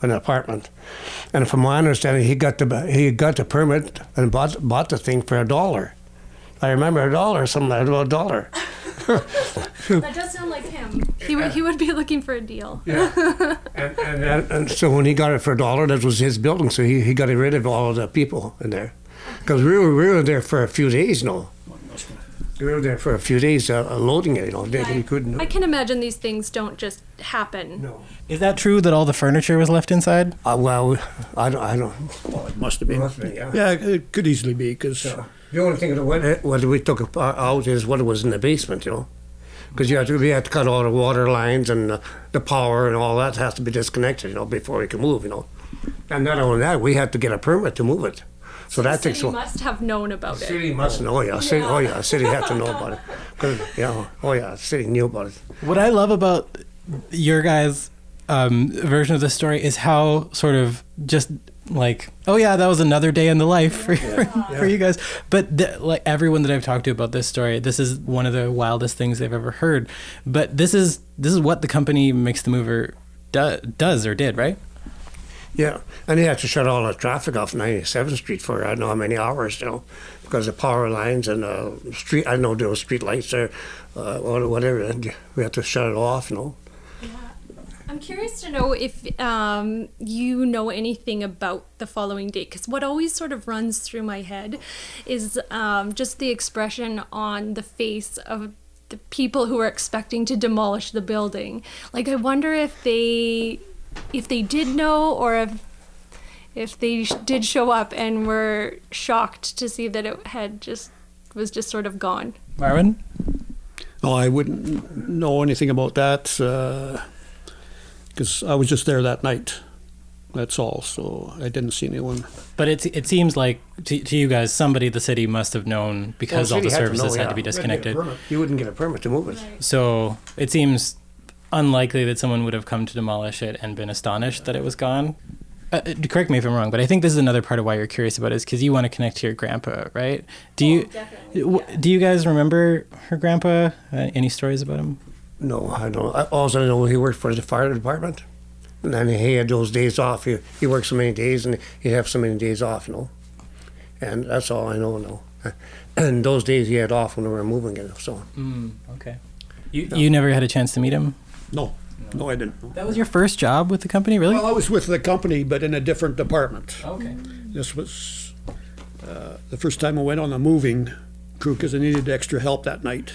an apartment. And from my understanding, he got the he got the permit and bought bought the thing for a dollar. I remember a dollar, something like a dollar. That does sound like him. He would he would be looking for a deal. Yeah. and, and, and, and, so when he got it for a dollar, that was his building. So he, he got rid of all of the people in there. Because we were, we were there for a few days, you know. We were there for a few days uh, loading it, you know. Yeah, we couldn't. I can imagine these things don't just happen. No. Is that true that all the furniture was left inside? Uh, well, I don't. I don't. Well, it must have been. Must be, yeah. yeah. it could easily be because. Yeah. The only thing that what, what we took out is what was in the basement, you know because you have to we have to cut all the water lines and the, the, power and all that has to be disconnected, you know, before we can move, you know. And not only that, we had to get a permit to move it. So, so that the takes. City must have known about the it. City must know, yeah. City, yeah. Oh yeah, city had to know about it. Cause, yeah, oh yeah, city knew about it. What I love about your guys' um, version of the story is how sort of just like oh yeah that was another day in the life for, yeah. for, for you guys. But the, like everyone that i've talked to about this story this is one of the wildest things they've ever heard. But this is this is what the company Mix the Mover do, does or did right? Yeah and they had to shut all the traffic off 97th street for i don't know how many hours you know because the power lines and the street i know there were street lights there uh, or whatever and we had to shut it off you know I'm curious to know if um, you know anything about the following date, because what always sort of runs through my head is um, just the expression on the face of the people who are expecting to demolish the building. Like, I wonder if they, if they did know, or if if they sh- did show up and were shocked to see that it had just was just sort of gone. Marwin? No, I wouldn't know anything about that because I was just there that night. That's all. So I didn't see anyone. But it, it seems like to, to you guys, somebody at the city must have known because Well, all the city had to services know, had to yeah. be had to get a disconnected. You wouldn't get a permit to move it. So it seems unlikely that someone would have come to demolish it and been astonished that it was gone. Uh, uh, correct me if I'm wrong, but I think this is another part of why you're curious about it is because you want to connect to your grandpa, right? Do you w- do you guys remember her grandpa? Uh, any stories about him? No, I don't. I, all I know, he worked for the fire department, and then he had those days off. He he worked so many days, and he'd have so many days off, you know. And that's all I know now. And those days he had off when we were moving it, so. Mm, okay. You you never had a chance to meet him. No, no, I didn't. That was your first job with the company, really? Well, I was with the company, but in a different department. okay. This was uh, the first time I went on the moving crew because I needed extra help that night.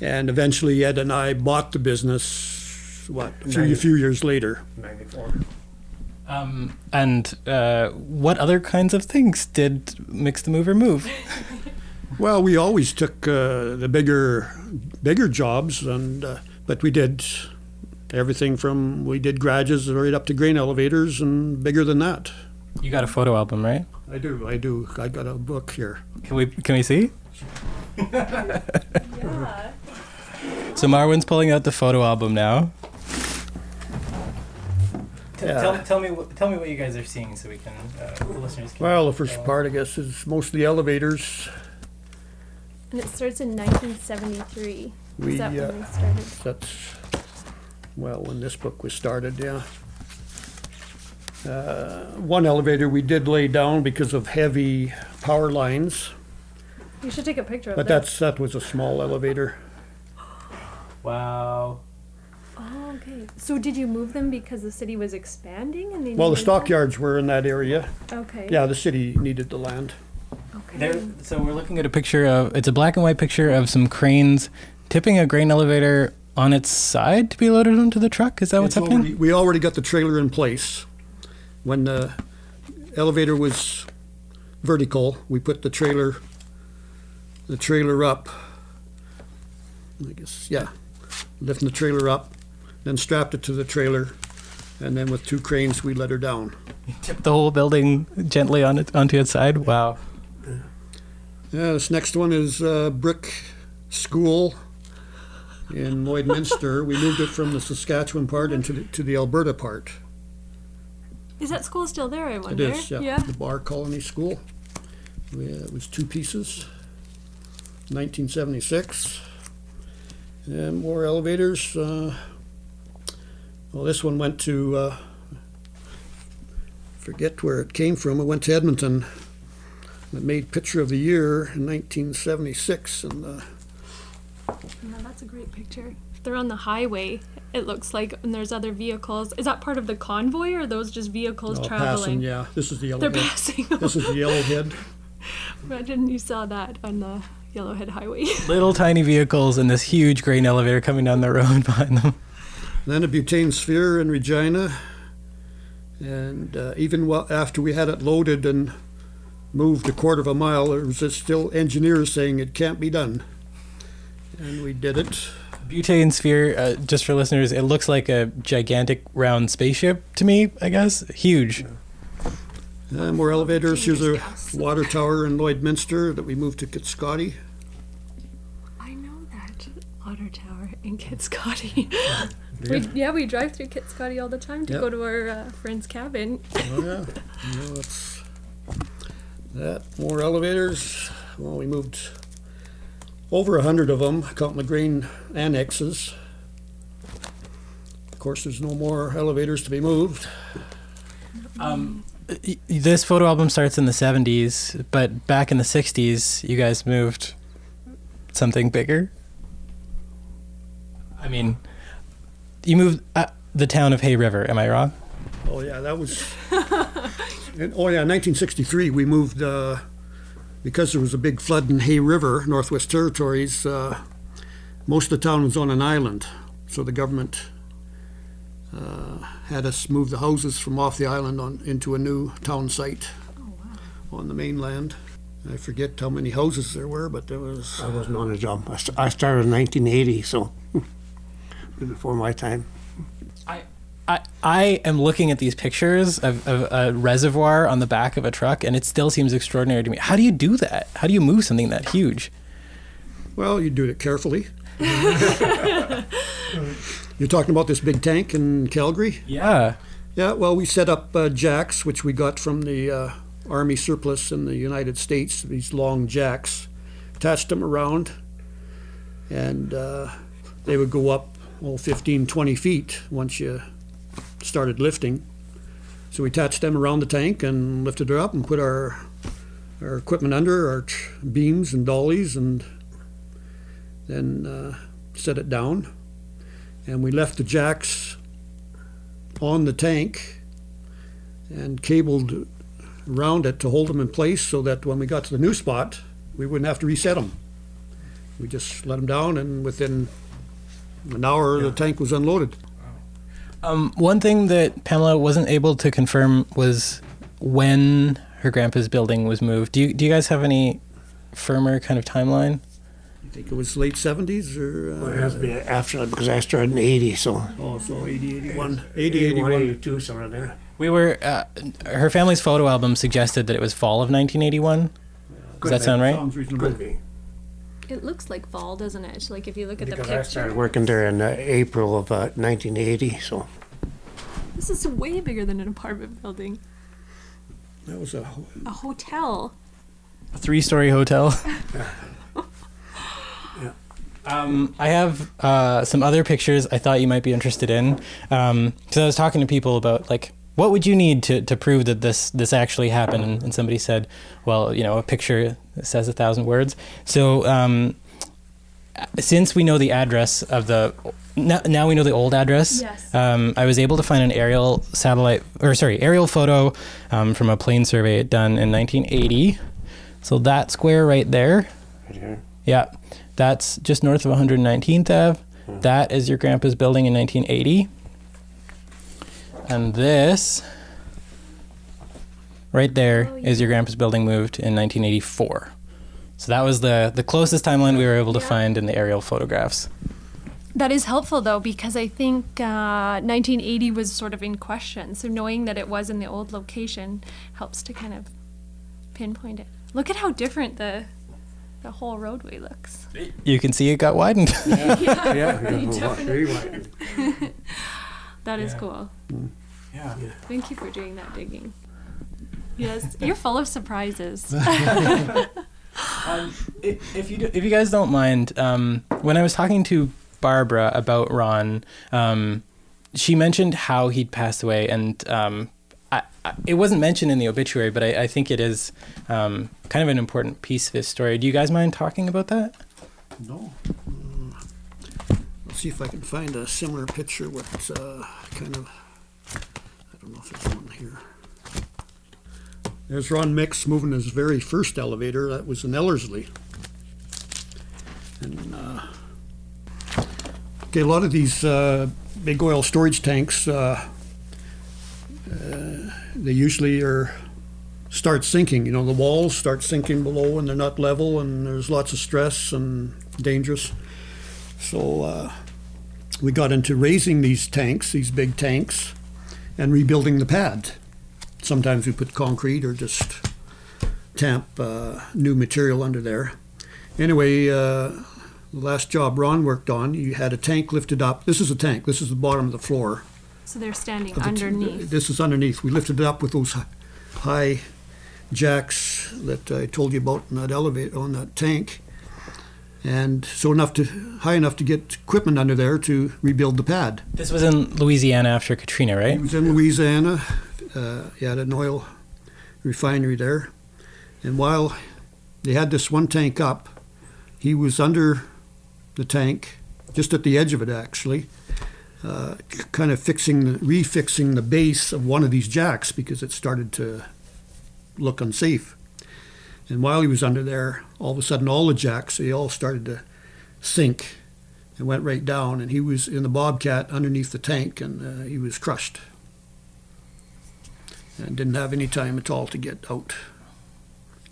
And eventually, Ed and I bought the business. What a few, a few years later. 94. Um, and uh, what other kinds of things did Mix the Mover move? Well, we always took uh, the bigger, bigger jobs, and uh, but we did everything from we did garages right up to grain elevators and bigger than that. You got a photo album, right? I do, I do. I got a book here. Can we can we see? So Marwin's pulling out the photo album now. Yeah. Tell, tell me what tell me what you guys are seeing so we can uh, the listeners can. Well, the first part, I guess, is most of the elevators. And it starts in 1973. We, Is that uh, when we started? That's, well, when this book was started, yeah. Uh, One elevator we did lay down because of heavy power lines, You should take a picture of but that. that's, that was a small elevator. Wow. Oh, okay. So did you move them because the city was expanding and they Well, the needed them? stockyards were in that area. Okay. Yeah, the city needed the land. Okay. There, so we're looking at a picture of it's a black and white picture of some cranes tipping a grain elevator on its side to be loaded onto the truck. Is that what's It's happening? already- We already got the trailer in place. When the elevator was vertical, we put the trailer, the trailer up. I guess, yeah, lifting the trailer up, then strapped it to the trailer, and then with two cranes, we let her down. Tip the whole building gently on it onto its side. Wow. Yeah, this next one is uh, Brick School in Lloydminster. we moved it from the Saskatchewan part into the, to the Alberta part. Is that school still there? I It wonder. is, yeah. The Barr Colony School. We, uh, it was two pieces, 1976. And more elevators. Uh, well, this one went to, uh, forget where it came from. It went to Edmonton. It made Picture of the Year in 1976. And uh, that's a great picture. They're on the highway. It looks like, and there's other vehicles. Is that part of the convoy, or are those just vehicles uh, traveling? passing, yeah. This is the They're Yellowhead. passing. This is the Yellowhead. Imagine you saw that on the Yellowhead Highway. Little tiny vehicles and this huge grain elevator coming down the road behind them. Then a butane sphere in Regina. And uh, even wa- after we had it loaded and moved a quarter of a mile, there was still engineers saying it can't be done. And we did it. Butane sphere, uh, just for listeners, it looks like a gigantic round spaceship to me, I guess. Huge. Uh, more elevators. Here's a water tower in Lloydminster that we moved to Kitscoty. I know that otter tower in Kitscoty. we, yeah, we drive through Kitscoty all the time to Yep. go to our uh, friend's cabin. Oh yeah, you know, it's that more elevators. Well, we moved over a hundred of them, counting the grain annexes. Of course, there's no more elevators to be moved. Um, this photo album starts in the 70s, but back in the 60s, you guys moved something bigger. I mean, you moved uh, the town of Hay River, am I wrong? Oh yeah, that was. and, oh yeah, 1963 we moved uh, because there was a big flood in Hay River, Northwest Territories. Uh, most of the town was on an island, so the government uh, had us move the houses from off the island on into a new town site on the mainland. I forget how many houses there were, but there was. I wasn't on the job. I, st- I started in 1980, so before my time. I, I am looking at these pictures of, of a reservoir on the back of a truck, and it still seems extraordinary to me. How do you do that? How do you move something that huge? Well, you do it carefully. You're talking about this big tank in Calgary? Yeah. Yeah, well, we set up uh, jacks, which we got from the uh, Army surplus in the United States, these long jacks, attached them around, and uh, they would go up, oh, 15, 20 feet once you started lifting. So we attached them around the tank and lifted it up and put our our equipment under, our beams and dollies, and then uh, set it down. And we left the jacks on the tank and cabled around it to hold them in place so that when we got to the new spot, we wouldn't have to reset them. We just let them down, and within an hour, the tank was unloaded. Um, one thing that Pamela wasn't able to confirm was when her grandpa's building was moved. Do you, do you guys have any firmer kind of timeline? I think it was late 70s or. Uh, Well, it has to be after that because I started in 80, so. Oh, so 80, 81. 80, 81. 82, somewhere there. We were, uh, her family's photo album suggested that it was fall of 1981. Does that sound right? Sounds reasonable. Could be. It looks like fall, doesn't it? Like if you look at Because the I picture. started working there in uh, April of uh, 1980, so. This is way bigger than an apartment building. That was a. A hotel. A three story hotel. Um, I have uh, some other pictures I thought you might be interested in. Because I was talking to people about, like, what would you need to, to prove that this, this actually happened? And, and somebody said, well, you know, a picture says a thousand words. So um, since we know the address of the now, now we know the old address. Yes. Um, I was able to find an aerial satellite, or sorry, aerial photo um, from a plane survey done in 1980. So that square right there, Right here. yeah, that's just north of 119th Ave. That is your grandpa's building in 1980. And this right there is your grandpa's building moved in 1984. So that was the the closest timeline we were able to find in the aerial photographs. That is helpful though, because I think uh, 1980 was sort of in question. So knowing that it was in the old location helps to kind of pinpoint it. Look at how different the the whole roadway looks. You can see it got widened. Very wide. That is cool. yeah. Thank you for doing that digging. Yes, you're full of surprises. Um, i- if you do, if you guys don't mind, um, when I was talking to Barbara about Ron, um, she mentioned how he'd passed away, and um, I, I, it wasn't mentioned in the obituary, but I, I think it is um, kind of an important piece of his story. Do you guys mind talking about that? No. Mm. Let's see if I can find a similar picture with uh, kind of. I don't know if there's one here. There's Ron Mix moving his very first elevator. That was in Ellerslie. And uh, okay, a lot of these uh, big oil storage tanks, uh, uh, they usually are start sinking. You know, the walls start sinking below, and they're not level, and there's lots of stress and dangerous. So uh, we got into raising these tanks, these big tanks, and rebuilding the pad. Sometimes we put concrete or just tamp uh, new material under there. Anyway, uh, the last job Ron worked on, you had a tank lifted up. This is a tank. This is the bottom of the floor. so they're standing of the t- underneath. This is underneath. We lifted it up with those high jacks that I told you about in that elevator on that tank, and so enough to high enough to get equipment under there to rebuild the pad. This was in Louisiana after Katrina, right? It was in Louisiana. Uh, he had an oil refinery there, and while they had this one tank up, he was under the tank, just at the edge of it actually, uh, kind of fixing, the, refixing the base of one of these jacks because it started to look unsafe. And while he was under there, all of a sudden, all the jacks they all started to sink and went right down. And he was in the bobcat underneath the tank, and uh, he was crushed. And didn't have any time at all to get out.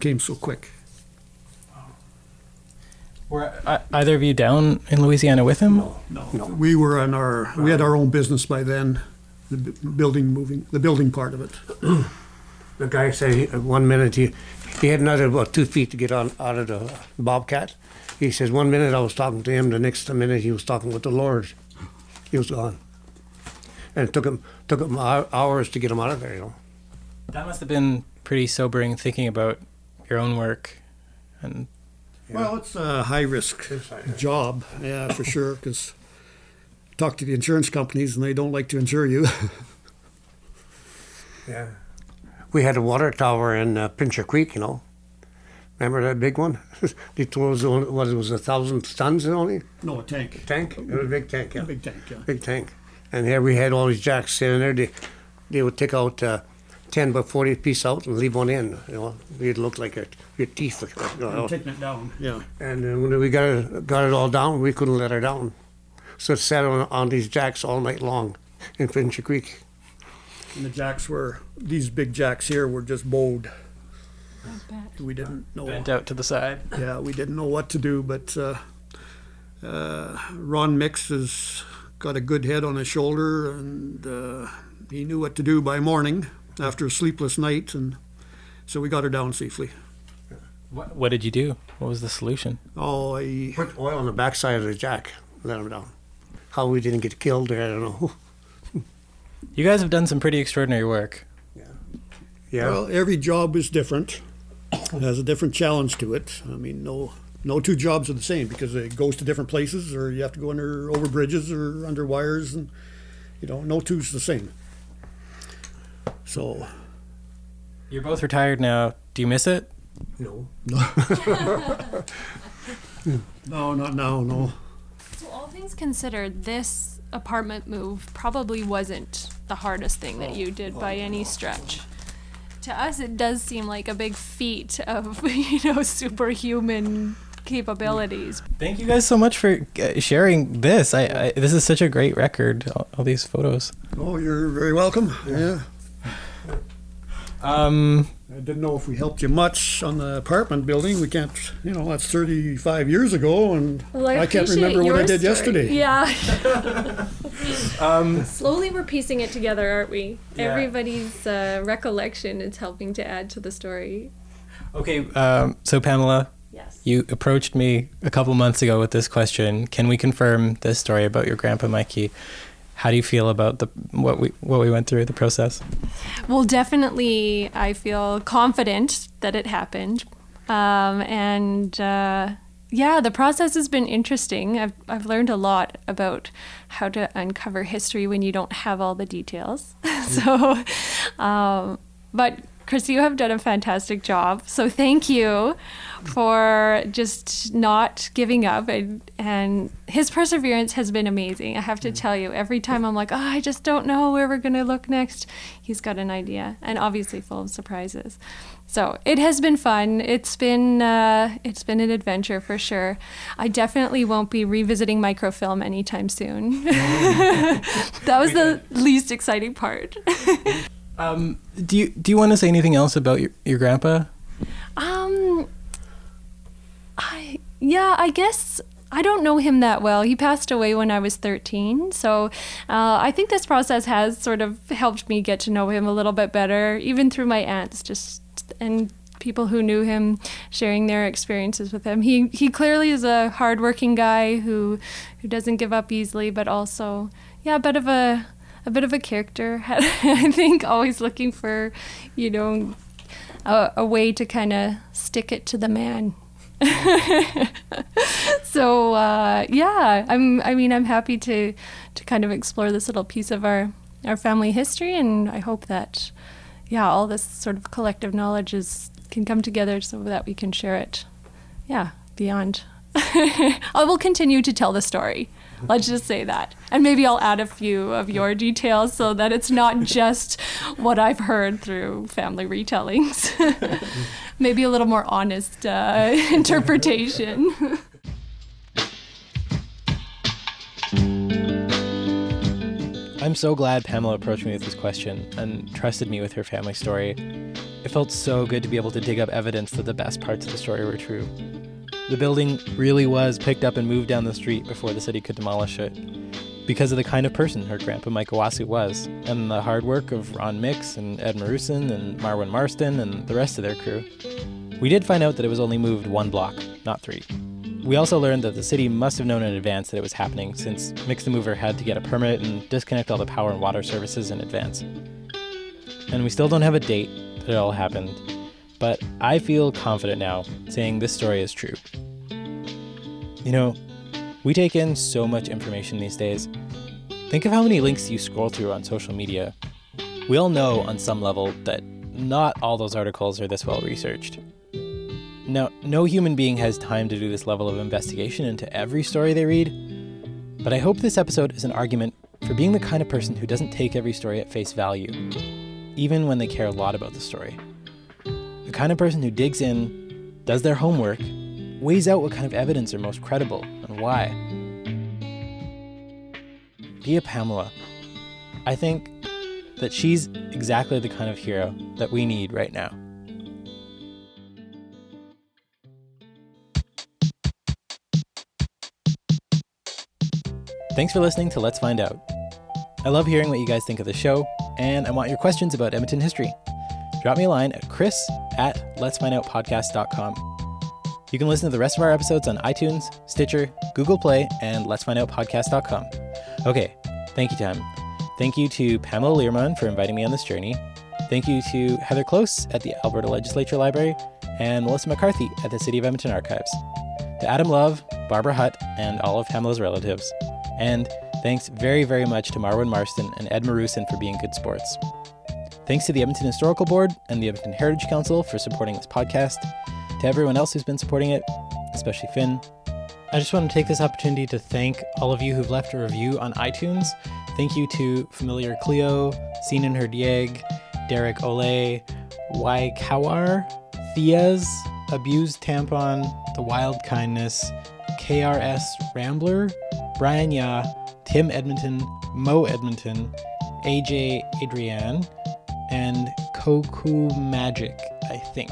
Came so quick. Were uh, either of you down in Louisiana with him? No, no. no. we were on our we had our own business by then, the building moving the building part of it. The guy said he, one minute he, he had another about two feet to get on out of the bobcat. He says one minute I was talking to him, the next minute he was talking with the Lord. He was gone, and it took him took him hours to get him out of there. You know. That must have been pretty sobering thinking about your own work and Well, it's a high risk It's high risk. job, yeah, for sure. Because talk to the insurance companies and they don't like to insure you. Yeah. We had a water tower in uh, Pincher Creek, you know. Remember that big one? they told us only, what it was a thousand tons only no, a tank. tank. It was a big tank, yeah. A big tank. Yeah. big tank. And here we had all these jacks sitting there. They, they would take out uh, 10 by 40 piece out and leave one in. You know, it looked like a, your teeth. Look, like, you know. taking it down. Yeah. And then when we got it, got it all down, we couldn't let her down. So it sat on, on these jacks all night long in Pincher Creek. And the jacks were these big jacks here were just bowed. We didn't know. bent out to the side. Yeah, we didn't know what to do, but uh, uh, Ron Mix has got a good head on his shoulder, and uh, he knew what to do by morning after a sleepless night, and so we got her down safely. What, what did you do? What was the solution? Oh, I, Put oil on the backside of the jack, let him down. How we didn't get killed I don't know. You guys have done some pretty extraordinary work. Yeah. Yeah. well, every job is different. It has a different challenge to it. I mean, no, no two jobs are the same because it goes to different places, or you have to go under over bridges or under wires, and you know, no two's the same. So You're both retired now. Do you miss it? no. no, No, not now, no. So, all things considered, this apartment move probably wasn't the hardest thing that you did by any stretch. To us, it does seem like a big feat of, you know, superhuman capabilities. Thank you guys so much for uh, sharing this. I, I this is such a great record. All, all these photos. Oh, you're very welcome. Yeah. Um, I didn't know if we helped you much on the apartment building. We can't, you know, that's 35 years ago, and Well, I I, can't remember what I did story. yesterday. Yeah. um, Slowly we're piecing it together, aren't we? Yeah. Everybody's uh, recollection is helping to add to the story. okay. Um, so Pamela, Yes. you approached me a couple months ago with this question. Can we confirm this story about your grandpa Mikey? How do you feel about the what we what we went through the process? Well, definitely, I feel confident that it happened. Um, and uh, yeah, the process has been interesting. I've, I've learned a lot about how to uncover history when you don't have all the details. so, um, but Chris, you have done a fantastic job. So thank you for just not giving up. And, and his perseverance has been amazing. I have to tell you, every time I'm like, oh, I just don't know where we're going to look next, he's got an idea and obviously full of surprises. So it has been fun. It's been uh, it's been an adventure for sure. I definitely won't be revisiting microfilm anytime soon. that was the least exciting part. Um, do you do you want to say anything else about your, your grandpa? Um, I yeah, I guess I don't know him that well. He passed away when I was 13, so uh, I think this process has sort of helped me get to know him a little bit better, even through my aunts, just and people who knew him sharing their experiences with him. He he clearly is a hardworking guy who who doesn't give up easily, but also yeah, a bit of a a bit of a character. I think always looking for, you know, a, a way to kind of stick it to the man. so uh, yeah, I'm. I mean, I'm happy to to kind of explore this little piece of our our family history, and I hope that yeah, all this sort of collective knowledge is can come together so that we can share it. Yeah, beyond. I will continue to tell the story. Let's just say that. And maybe I'll add a few of your details so that it's not just what I've heard through family retellings. maybe a little more honest uh, interpretation. I'm so glad Pamela approached me with this question and trusted me with her family story. It felt so good to be able to dig up evidence that the best parts of the story were true. The building really was picked up and moved down the street before the city could demolish it. Because of the kind of person her grandpa Mike Owasu was, and the hard work of Ron Mix and Ed Marusin and Marwin Marston and the rest of their crew. We did find out that it was only moved one block, not three. We also learned that the city must have known in advance that it was happening, since Mix the Mover had to get a permit and disconnect all the power and water services in advance. And we still don't have a date that it all happened, but I feel confident now saying this story is true. You know, we take in so much information these days. Think of how many links you scroll through on social media. We all know on some level that not all those articles are this well researched. Now, no human being has time to do this level of investigation into every story they read, but I hope this episode is an argument for being the kind of person who doesn't take every story at face value, even when they care a lot about the story. Kind of person who digs in, does their homework, weighs out what kind of evidence are most credible and why. Be a Pamela. I think that she's exactly the kind of hero that we need right now. Thanks for listening to Let's Find Out. I love hearing what you guys think of the show, and I want your questions about Edmonton history. Drop me a line at chris at letsfindoutpodcast.com. You can listen to the rest of our episodes on iTunes, Stitcher, Google Play, and letsfindoutpodcast.com. Okay, thank you, Tim. Thank you to Pamela Learmond for inviting me on this journey. Thank you to Heather Close at the Alberta Legislature Library and Melissa McCarthy at the City of Edmonton Archives. To Adam Love, Barbara Hutt, and all of Pamela's relatives. And thanks very, very much to Marwin Marston and Ed Marusin for being good sports. Thanks to the Edmonton Historical Board and the Edmonton Heritage Council for supporting this podcast. To everyone else who's been supporting it, especially Finn. I just want to take this opportunity to thank all of you who've left a review on iTunes. Thank you to Familiar Cleo, Seen in Her Dieg, Derek Ole, Waikawar, Theas, Abused Tampon, The Wild Kindness, KRS Rambler, Brian Ya, Tim Edmonton, Mo Edmonton, AJ Adrienne, and Koku Magic, I think.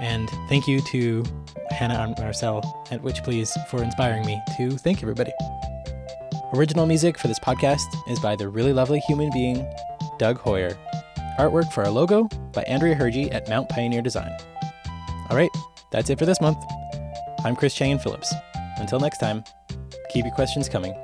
And thank you to Hannah and Marcel at Witch Please for inspiring me to thank everybody. Original music for this podcast is by the really lovely human being, Doug Hoyer. Artwork for our logo by Andrea Hergy at Mount Pioneer Design. All right, that's it for this month. I'm Chris Chang-Yen Phillips. Until next time, keep your questions coming.